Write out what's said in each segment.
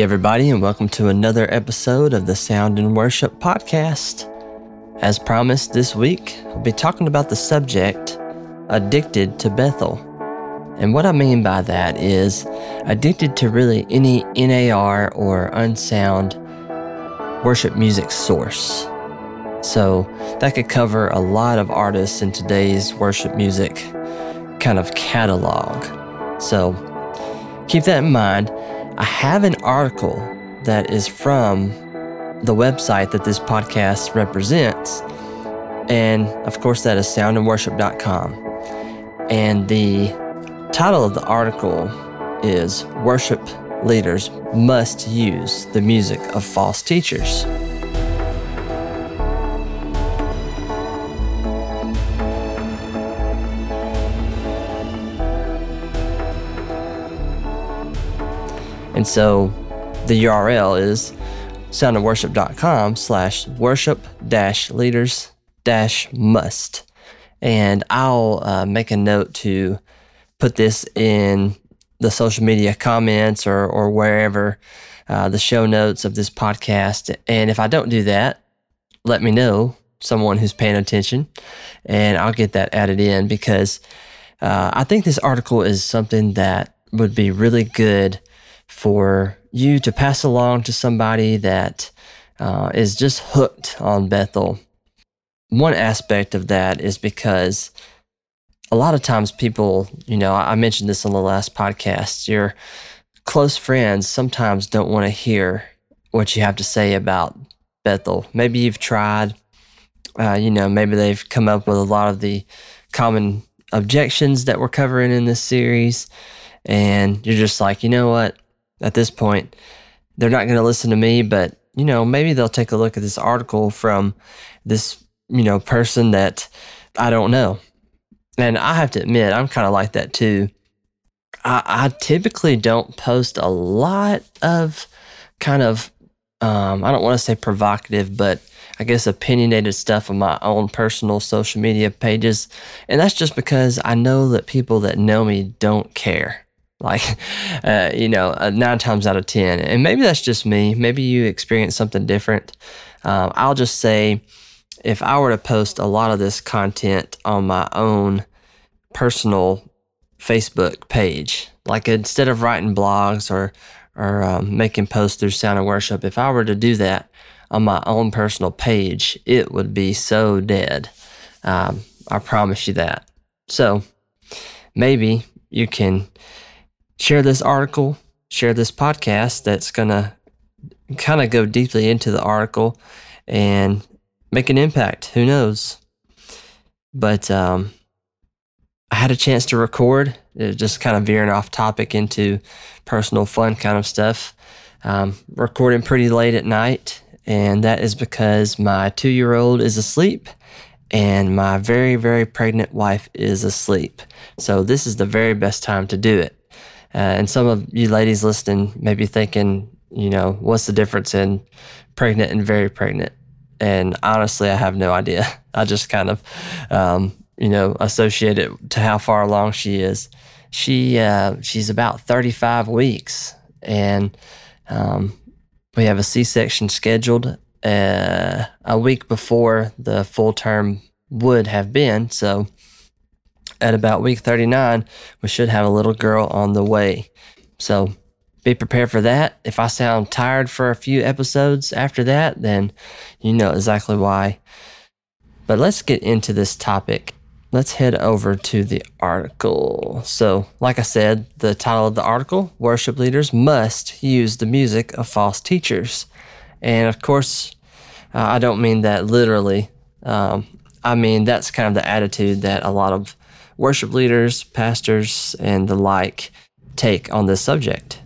Hey, everybody, and welcome to another episode of the Sound and Worship Podcast. As promised, this week, I'll be talking about the subject Addicted to Bethel. And what I mean by that is addicted to really any NAR or unsound worship music source. So that could cover a lot of artists in today's worship music kind of catalog. So keep that in mind. I have an article that is from the website that this podcast represents. And of course, that is soundandworship.com. And the title of the article is Worship Leaders Must Use the Music of False Teachers. And so the URL is soundandworship.com slash worship dash leaders dash must. And I'll uh, make a note to put this in the social media comments or, or wherever uh, the show notes of this podcast. And if I don't do that, let me know, someone who's paying attention, and I'll get that added in because uh, I think this article is something that would be really good for you to pass along to somebody that uh, is just hooked on Bethel. One aspect of that is because a lot of times people, you know, I mentioned this on the last podcast, your close friends sometimes don't want to hear what you have to say about Bethel. Maybe you've tried, uh, you know, maybe they've come up with a lot of the common objections that we're covering in this series. And you're just like, you know what? At this point. They're not going to listen to me, but you know, maybe they'll take a look at this article from this, you know, person that I don't know. And I have to admit, I'm kind of like that too. I, I, typically don't post a lot of kind of, um, I don't want to say provocative, but I guess opinionated stuff on my own personal social media pages. And that's just because I know that people that know me don't care. Like, uh, you know, uh, nine times out of 10. And maybe that's just me. Maybe you experience something different. Um, I'll just say if I were to post a lot of this content on my own personal Facebook page, like instead of writing blogs or, or um, making posts through Sound of Worship, if I were to do that on my own personal page, it would be so dead. Um, I promise you that. So maybe you can share this article, share this podcast that's going to kind of go deeply into the article and make an impact. Who knows? But um, I had a chance to record, it just kind of veering off topic into personal fun kind of stuff. Um, recording pretty late at night, and that is because my two year old is asleep and my very, very pregnant wife is asleep. So, this is the very best time to do it. Uh, and some of you ladies listening may be thinking, you know, what's the difference in pregnant and very pregnant? And honestly, I have no idea. I just kind of, um, you know, associate it to how far along she is. She uh, she's about 35 weeks, and um, we have a C-section scheduled uh, a week before the full term would have been. So at about week 39, we should have a little girl on the way. So be prepared for that. If I sound tired for a few episodes after that, then you know exactly why. But let's get into this topic. Let's head over to the article. So, like I said, the title of the article Worship Leaders Must Use the Music of False Teachers. And of course, uh, I don't mean that literally. Um, I mean, that's kind of the attitude that a lot of worship leaders, pastors, and the like take on this subject.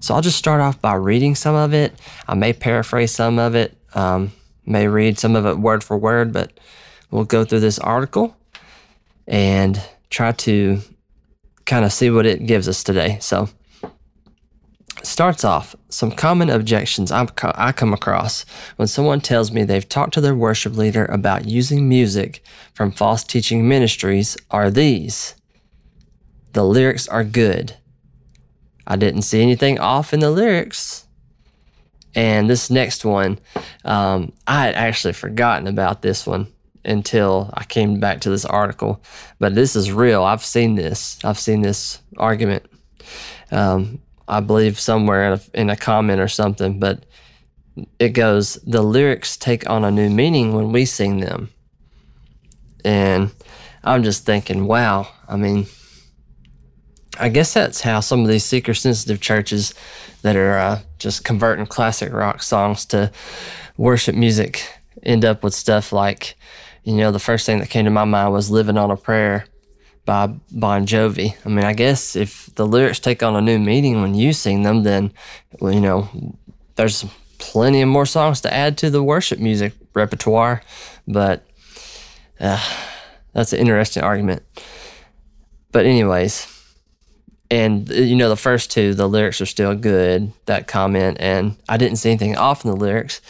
So I'll just start off by reading some of it. I may paraphrase some of it, um, may read some of it word for word, but we'll go through this article and try to kind of see what it gives us today. So, starts off some common objections I come across when someone tells me they've talked to their worship leader about using music from false teaching ministries are these The lyrics are good. I didn't see anything off in the lyrics. And this next one, um, I had actually forgotten about this one until I came back to this article. But this is real. I've seen this. I've seen this argument. Um, I believe somewhere in a, in a comment or something. But it goes, the lyrics take on a new meaning when we sing them. And I'm just thinking, wow. I mean, I guess that's how some of these seeker sensitive churches that are uh, just converting classic rock songs to worship music end up with stuff like, you know, the first thing that came to my mind was Living on a Prayer by Bon Jovi. I mean, I guess if the lyrics take on a new meaning when you sing them, then, well, you know, there's plenty of more songs to add to the worship music repertoire. But uh, that's an interesting argument. But, anyways, and you know the first two the lyrics are still good that comment and i didn't see anything off in the lyrics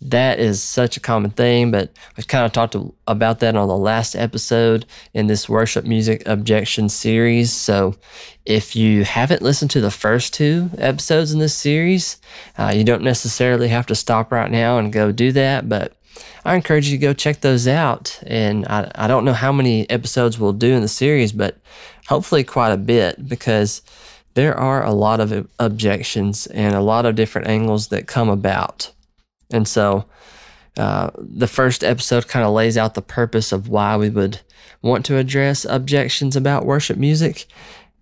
that is such a common thing but we kind of talked about that on the last episode in this worship music objection series so if you haven't listened to the first two episodes in this series uh, you don't necessarily have to stop right now and go do that but I encourage you to go check those out. And I, I don't know how many episodes we'll do in the series, but hopefully quite a bit because there are a lot of objections and a lot of different angles that come about. And so uh, the first episode kind of lays out the purpose of why we would want to address objections about worship music.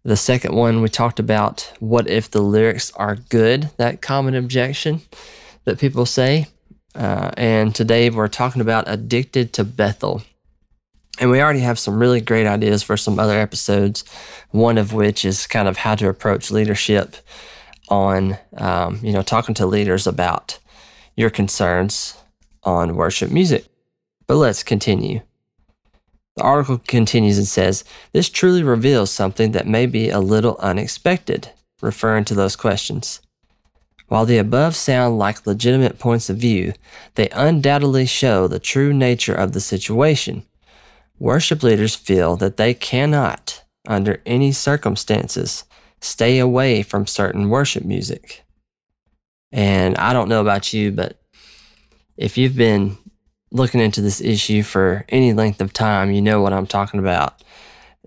The second one, we talked about what if the lyrics are good, that common objection that people say. Uh, and today we're talking about Addicted to Bethel. And we already have some really great ideas for some other episodes, one of which is kind of how to approach leadership on, um, you know, talking to leaders about your concerns on worship music. But let's continue. The article continues and says, This truly reveals something that may be a little unexpected, referring to those questions. While the above sound like legitimate points of view, they undoubtedly show the true nature of the situation Worship leaders feel that they cannot, under any circumstances, stay away from certain worship music. And I don't know about you, but if you've been looking into this issue for any length of time, you know what I'm talking about.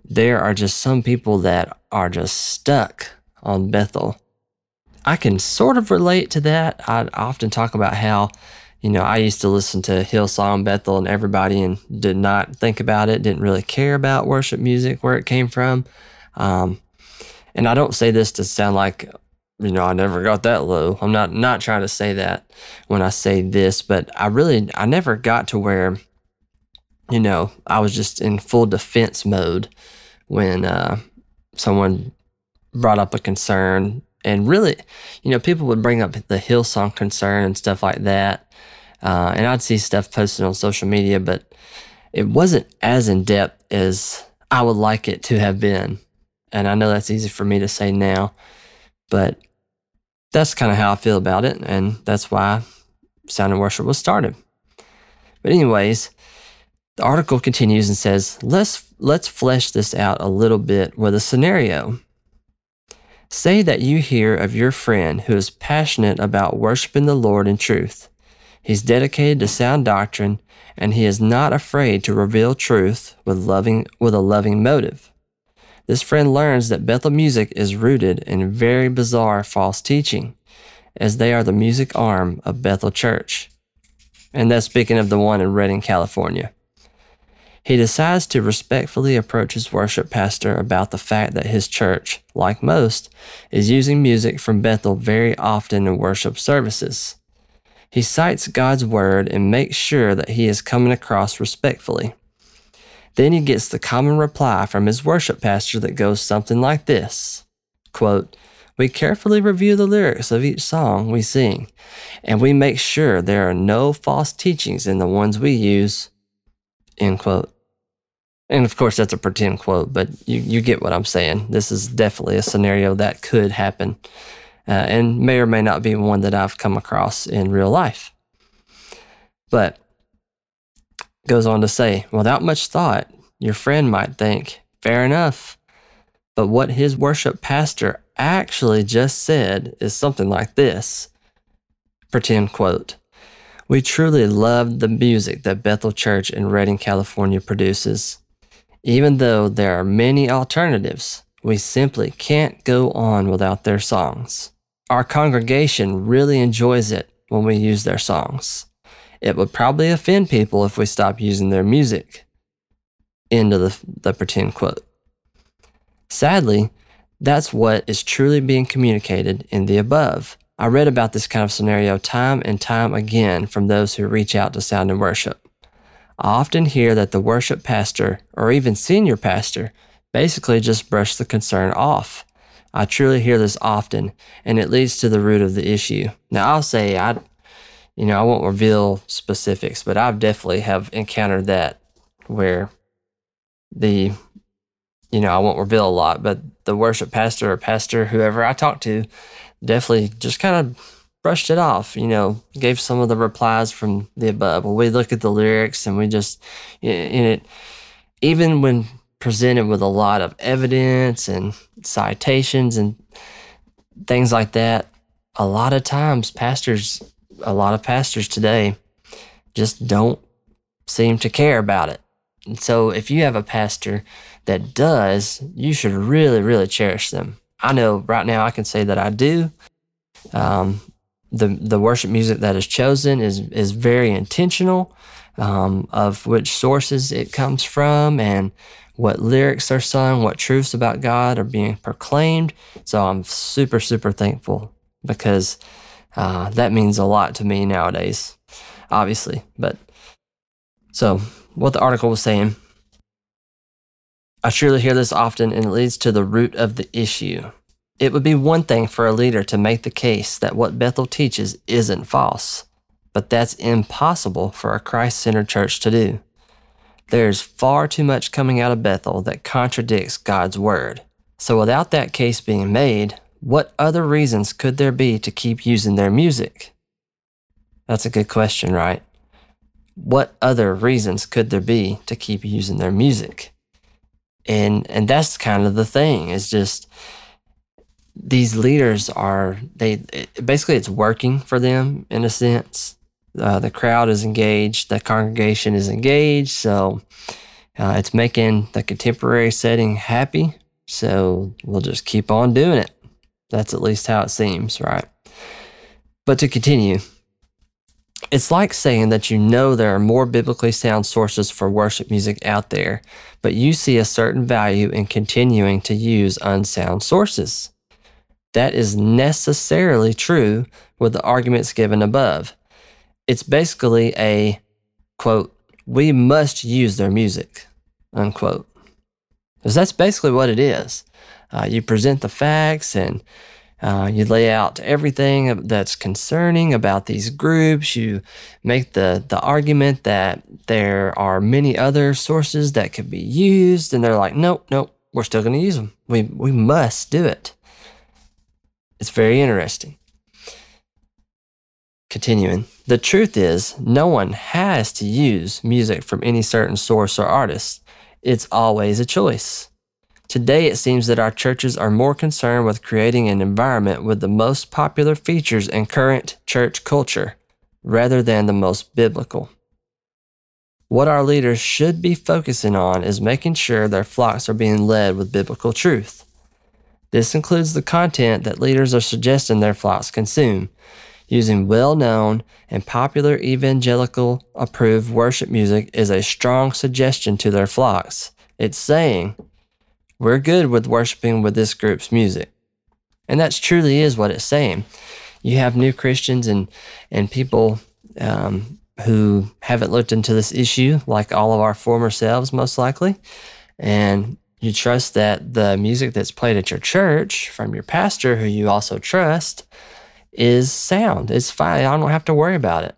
There are just some people that are just stuck on Bethel. I can sort of relate to that. I often talk about how you know, I used to listen to Hillsong, Bethel, and everybody and did not think about it, didn't really care about worship music, where it came from. Um, and I don't say this to sound like, you know, I never got that low. I'm not not trying to say that when I say this, but I really I never got to where, you know, I was just in full defense mode when uh, someone brought up a concern and really, you know, people would bring up the Hillsong concern and stuff like that. Uh, and I'd see stuff posted on social media, but it wasn't as in depth as I would like it to have been. And I know that's easy for me to say now, but that's kind of how I feel about it. And that's why Sound and Worship was started. But, anyways, the article continues and says, let's, let's flesh this out a little bit with a scenario. Say that you hear of your friend who is passionate about worshiping the Lord in truth. He's dedicated to sound doctrine, and he is not afraid to reveal truth with loving with a loving motive. This friend learns that Bethel music is rooted in very bizarre false teaching, as they are the music arm of Bethel Church. And that's speaking of the one in Redding, California. He decides to respectfully approach his worship pastor about the fact that his church, like most, is using music from Bethel very often in worship services. He cites God's word and makes sure that he is coming across respectfully. Then he gets the common reply from his worship pastor that goes something like this quote, We carefully review the lyrics of each song we sing, and we make sure there are no false teachings in the ones we use. End quote. And of course, that's a pretend quote, but you, you get what I'm saying. This is definitely a scenario that could happen uh, and may or may not be one that I've come across in real life. But goes on to say, without much thought, your friend might think, fair enough. But what his worship pastor actually just said is something like this pretend quote. We truly love the music that Bethel Church in Redding, California produces. Even though there are many alternatives, we simply can't go on without their songs. Our congregation really enjoys it when we use their songs. It would probably offend people if we stop using their music. End of the, the pretend quote. Sadly, that's what is truly being communicated in the above. I read about this kind of scenario time and time again from those who reach out to Sound and Worship. I often hear that the worship pastor or even senior pastor basically just brush the concern off. I truly hear this often, and it leads to the root of the issue. Now, I'll say I, you know, I won't reveal specifics, but I've definitely have encountered that where the, you know, I won't reveal a lot, but the worship pastor or pastor, whoever I talk to, definitely just kind of brushed it off, you know, gave some of the replies from the above. Well, we look at the lyrics and we just, in it, even when presented with a lot of evidence and citations and things like that, a lot of times pastors, a lot of pastors today just don't seem to care about it. And so if you have a pastor that does, you should really, really cherish them. I know right now I can say that I do. Um, the the worship music that is chosen is is very intentional, um, of which sources it comes from and what lyrics are sung, what truths about God are being proclaimed. So I'm super super thankful because uh, that means a lot to me nowadays, obviously. But so what the article was saying I surely hear this often and it leads to the root of the issue. It would be one thing for a leader to make the case that what Bethel teaches isn't false, but that's impossible for a Christ centered church to do. There's far too much coming out of Bethel that contradicts God's word. So, without that case being made, what other reasons could there be to keep using their music? That's a good question, right? What other reasons could there be to keep using their music? and and that's kind of the thing It's just these leaders are they it, basically it's working for them in a sense uh, the crowd is engaged the congregation is engaged so uh, it's making the contemporary setting happy so we'll just keep on doing it that's at least how it seems right but to continue it's like saying that you know there are more biblically sound sources for worship music out there, but you see a certain value in continuing to use unsound sources. That is necessarily true with the arguments given above. It's basically a quote, we must use their music, unquote. Because that's basically what it is. Uh, you present the facts and uh, you lay out everything that's concerning about these groups. You make the, the argument that there are many other sources that could be used, and they're like, nope, nope, we're still going to use them. We, we must do it. It's very interesting. Continuing, the truth is, no one has to use music from any certain source or artist. It's always a choice. Today, it seems that our churches are more concerned with creating an environment with the most popular features in current church culture rather than the most biblical. What our leaders should be focusing on is making sure their flocks are being led with biblical truth. This includes the content that leaders are suggesting their flocks consume, using well known and popular evangelical approved worship music is a strong suggestion to their flocks. It's saying, we're good with worshiping with this group's music. And that's truly is what it's saying. You have new Christians and, and people um, who haven't looked into this issue, like all of our former selves, most likely. And you trust that the music that's played at your church from your pastor, who you also trust, is sound. It's fine. I don't have to worry about it.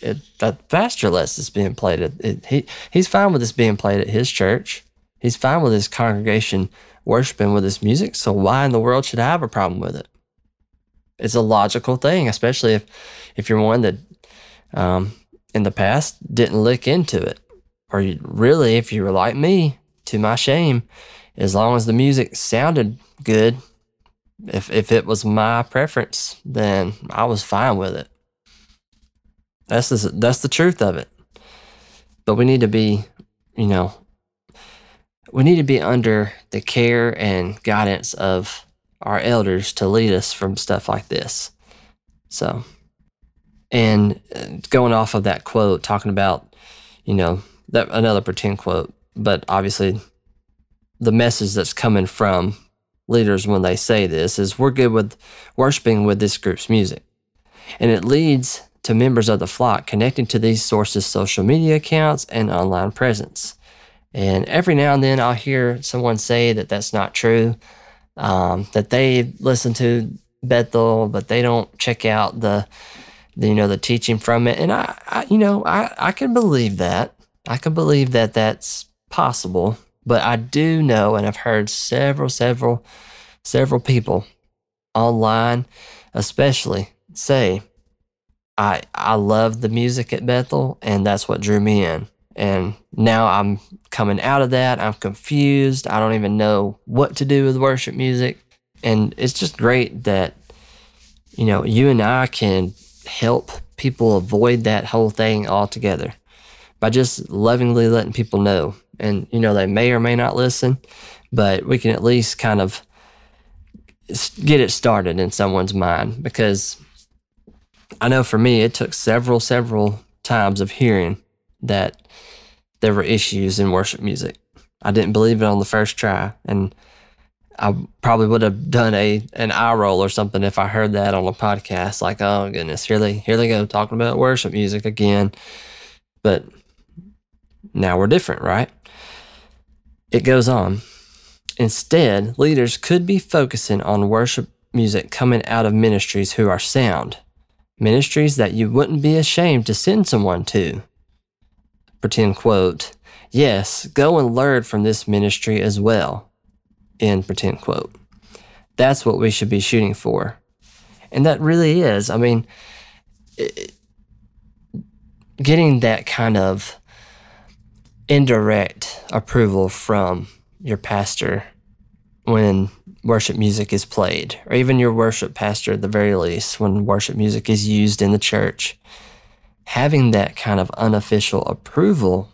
it the pastor lets this being played. At, it, he, he's fine with this being played at his church. He's fine with his congregation worshiping with his music. So why in the world should I have a problem with it? It's a logical thing, especially if if you're one that um, in the past didn't look into it, or you, really if you were like me, to my shame, as long as the music sounded good, if if it was my preference, then I was fine with it. That's the, that's the truth of it. But we need to be, you know, we need to be under the care and guidance of our elders to lead us from stuff like this. So, and uh, going off of that quote, talking about, you know, that another pretend quote, but obviously the message that's coming from leaders when they say this is we're good with worshiping with this group's music. And it leads to members of the flock connecting to these sources' social media accounts and online presence. And every now and then I'll hear someone say that that's not true, um, that they listen to Bethel, but they don't check out the, the, you know, the teaching from it. And I, I you know, I, I can believe that. I can believe that that's possible. But I do know, and I've heard several, several, several people online, especially, say, I I love the music at Bethel, and that's what drew me in. And now I'm coming out of that. I'm confused. I don't even know what to do with worship music. And it's just great that, you know, you and I can help people avoid that whole thing altogether by just lovingly letting people know. And, you know, they may or may not listen, but we can at least kind of get it started in someone's mind because I know for me, it took several, several times of hearing that there were issues in worship music. I didn't believe it on the first try. And I probably would have done a an eye roll or something if I heard that on a podcast. Like, oh goodness, here they here they go talking about worship music again. But now we're different, right? It goes on. Instead, leaders could be focusing on worship music coming out of ministries who are sound, ministries that you wouldn't be ashamed to send someone to. Pretend quote, yes, go and learn from this ministry as well. End pretend quote. That's what we should be shooting for. And that really is. I mean, getting that kind of indirect approval from your pastor when worship music is played, or even your worship pastor at the very least when worship music is used in the church. Having that kind of unofficial approval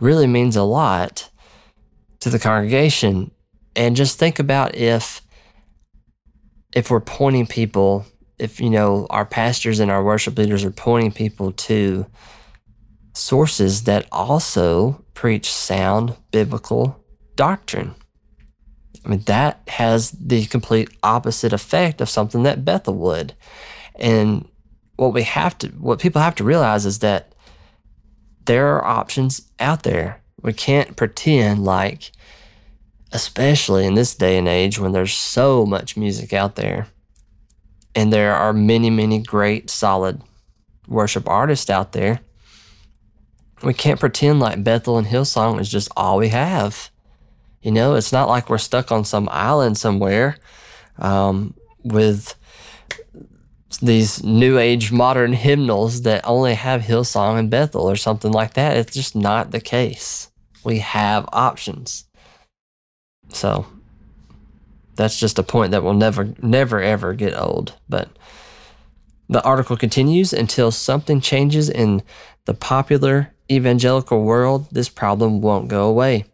really means a lot to the congregation. And just think about if if we're pointing people, if you know our pastors and our worship leaders are pointing people to sources that also preach sound biblical doctrine. I mean, that has the complete opposite effect of something that Bethel would. And what we have to, what people have to realize is that there are options out there. We can't pretend like, especially in this day and age when there's so much music out there, and there are many, many great, solid worship artists out there we can't pretend like Bethel and Hillsong is just all we have. You know, it's not like we're stuck on some island somewhere um, with these new age modern hymnals that only have Hillsong and Bethel or something like that. It's just not the case. We have options. So that's just a point that will never, never, ever get old. But the article continues until something changes in the popular evangelical world, this problem won't go away.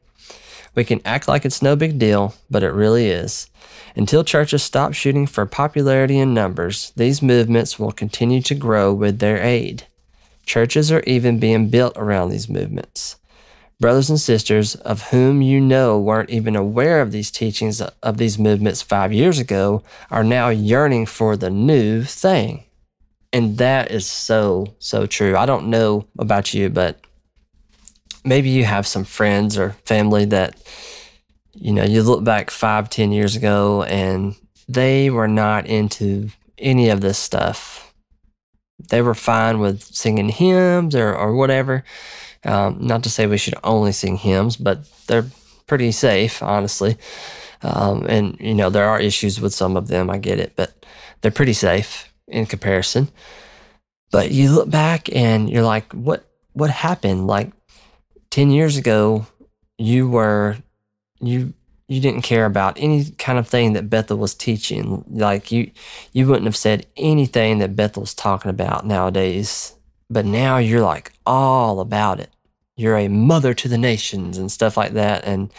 We can act like it's no big deal, but it really is. Until churches stop shooting for popularity and numbers, these movements will continue to grow with their aid. Churches are even being built around these movements. Brothers and sisters of whom you know weren't even aware of these teachings of these movements five years ago are now yearning for the new thing. And that is so, so true. I don't know about you, but maybe you have some friends or family that, you know, you look back five, ten years ago and they were not into any of this stuff. They were fine with singing hymns or, or whatever. Um, not to say we should only sing hymns, but they're pretty safe, honestly. Um, and, you know, there are issues with some of them. I get it, but they're pretty safe in comparison. But you look back and you're like, what what happened? Like 10 years ago, you were you you didn't care about any kind of thing that Bethel was teaching. Like you you wouldn't have said anything that Bethel's talking about nowadays but now you're like all about it. You're a mother to the nations and stuff like that. And,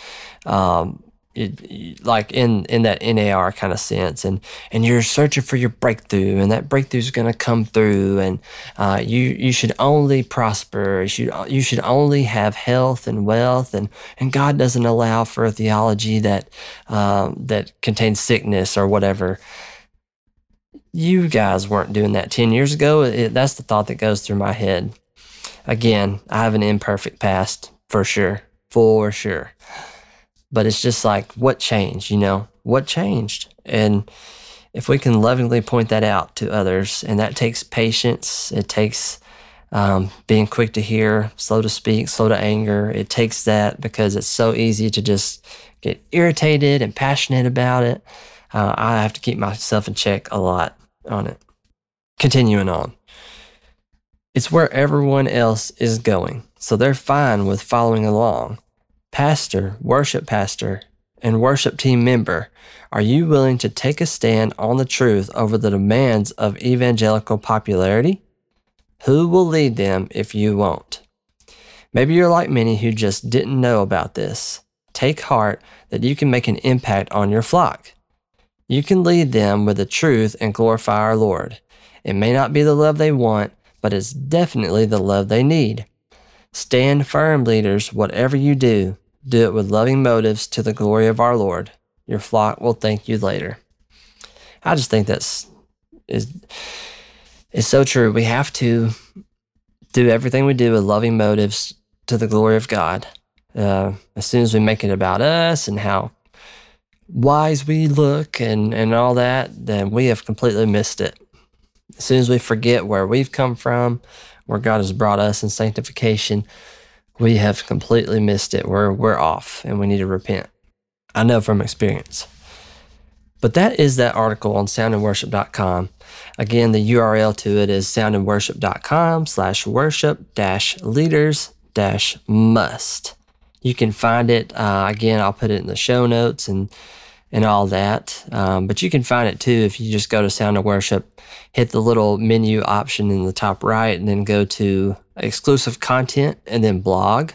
um, it, like in in that NAR kind of sense, and and you're searching for your breakthrough, and that breakthrough is going to come through, and uh, you you should only prosper, you should you should only have health and wealth, and and God doesn't allow for a theology that um, that contains sickness or whatever. You guys weren't doing that ten years ago. It, that's the thought that goes through my head. Again, I have an imperfect past for sure, for sure. But it's just like, what changed? You know, what changed? And if we can lovingly point that out to others, and that takes patience, it takes um, being quick to hear, slow to speak, slow to anger. It takes that because it's so easy to just get irritated and passionate about it. Uh, I have to keep myself in check a lot on it. Continuing on. It's where everyone else is going, so they're fine with following along pastor, worship pastor, and worship team member, are you willing to take a stand on the truth over the demands of evangelical popularity? Who will lead them if you won't? Maybe you're like many who just didn't know about this. Take heart that you can make an impact on your flock. You can lead them with the truth and glorify our Lord. It may not be the love they want, but it's definitely the love they need. Stand firm, leaders, whatever you do. Do it with loving motives to the glory of our Lord. Your flock will thank you later. I just think that's is is so true. We have to do everything we do with loving motives to the glory of God. Uh, as soon as we make it about us and how wise we look and, and all that, then we have completely missed it. As soon as we forget where we've come from, where God has brought us in sanctification, we have completely missed it. We're, we're off and we need to repent. I know from experience. But that is that article on soundandworship.com. Again, the URL to it is soundandworship.com slash worship dash leaders dash must. You can find it. Uh, again, I'll put it in the show notes and and all that. Um, but you can find it too if you just go to Sound of Worship, hit the little menu option in the top right, and then go to exclusive content and then blog.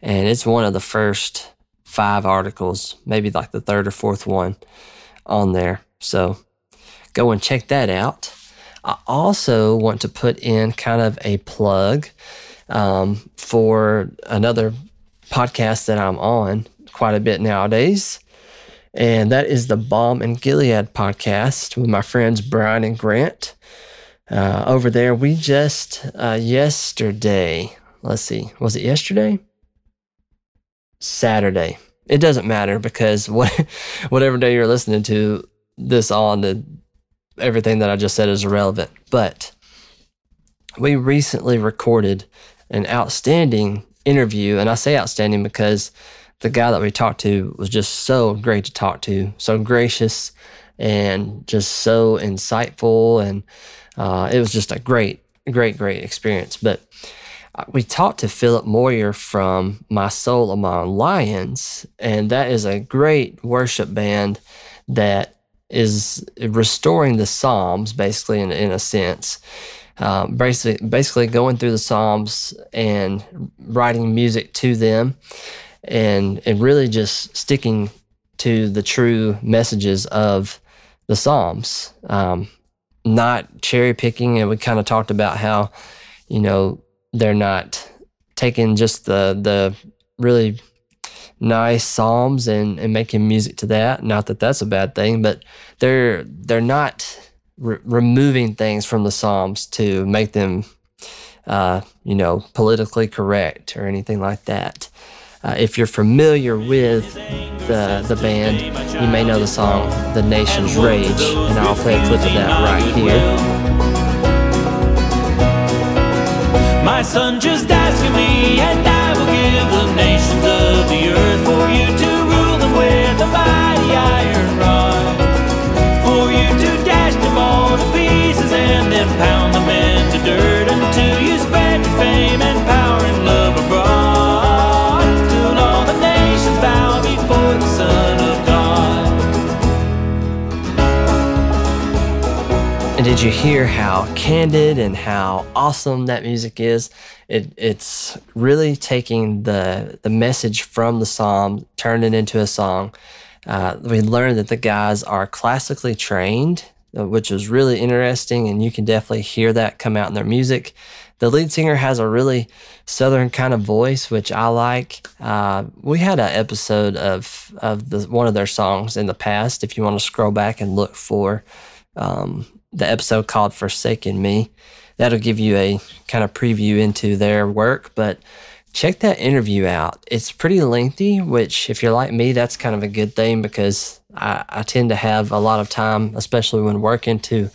And it's one of the first five articles, maybe like the third or fourth one on there. So go and check that out. I also want to put in kind of a plug um, for another podcast that I'm on quite a bit nowadays and that is the Balm and Gilead podcast with my friends Brian and Grant. Uh, over there, we just uh, yesterday, let's see, was it yesterday? Saturday. It doesn't matter because what, whatever day you're listening to this on, the, everything that I just said is irrelevant. But we recently recorded an outstanding interview, and I say outstanding because the guy that we talked to was just so great to talk to, so gracious and just so insightful. And uh, it was just a great, great, great experience. But uh, we talked to Philip Moyer from My Soul Among Lions, and that is a great worship band that is restoring the Psalms, basically, in, in a sense. Um, basically, basically going through the Psalms and writing music to them and and really just sticking to the true messages of the Psalms, um, not cherry picking. And we kind of talked about how, you know, they're not taking just the the really nice psalms and, and making music to that. Not that that's a bad thing, but they're they're not re- removing things from the psalms to make them, uh, you know, politically correct or anything like that. Uh, if you're familiar with the, the band, you may know the song The Nation's Rage, and I'll play a clip of that right here. My son just asking me, And did you hear how candid and how awesome that music is? It, it's really taking the the message from the psalm, turning it into a song. Uh, we learned that the guys are classically trained, uh, which was really interesting, and you can definitely hear that come out in their music. The lead singer has a really southern kind of voice, which I like. Uh, we had an episode of of the, one of their songs in the past. If you want to scroll back and look for um, the episode called Forsaken Me. That'll give you a kind of preview into their work, but check that interview out. It's pretty lengthy, which, if you're like me, that's kind of a good thing because I, I tend to have a lot of time, especially when working, to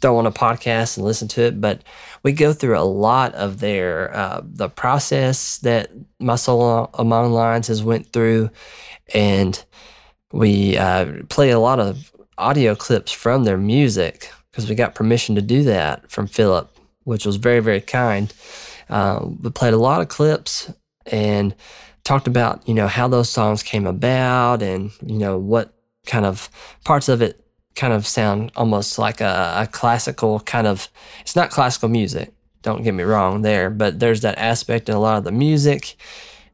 throw on a podcast and listen to it. But we go through a lot of their uh, the process that Soul Among Lions has went through, and we uh, play a lot of audio clips from their music because we got permission to do that from Philip, which was very, very kind. Uh, we played a lot of clips and talked about, you know, how those songs came about and, you know, what kind of parts of it kind of sound almost like a, a classical kind of, it's not classical music, don't get me wrong there, but there's that aspect in a lot of the music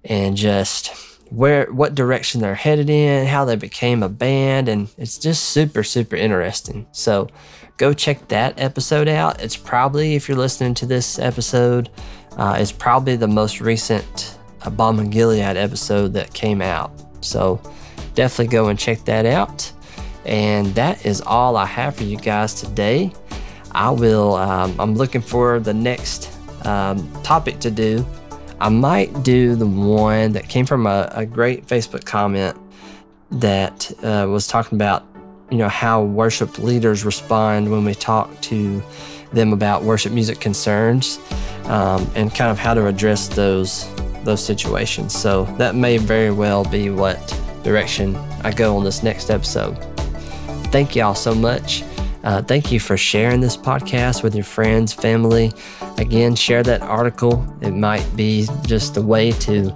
and just where what direction they're headed in, how they became a band, and it's just super super interesting. So go check that episode out. It's probably, if you're listening to this episode, uh, it's probably the most recent Balm and Gilead episode that came out. So definitely go and check that out. And that is all I have for you guys today. I will, um, I'm looking for the next um, topic to do. I might do the one that came from a, a great Facebook comment that uh, was talking about you know how worship leaders respond when we talk to them about worship music concerns um, and kind of how to address those those situations. So that may very well be what direction i go on this next episode. Thank y'all so much uh, thank you for sharing this podcast with your friends family again share that article it might be just a way to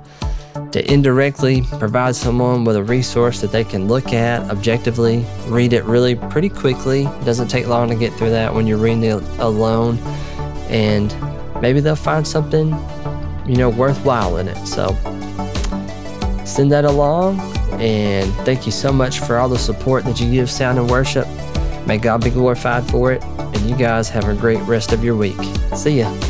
to indirectly provide someone with a resource that they can look at objectively, read it really pretty quickly. It doesn't take long to get through that when you're reading it alone, and maybe they'll find something, you know, worthwhile in it. So send that along, and thank you so much for all the support that you give Sound and Worship. May God be glorified for it, and you guys have a great rest of your week. See ya.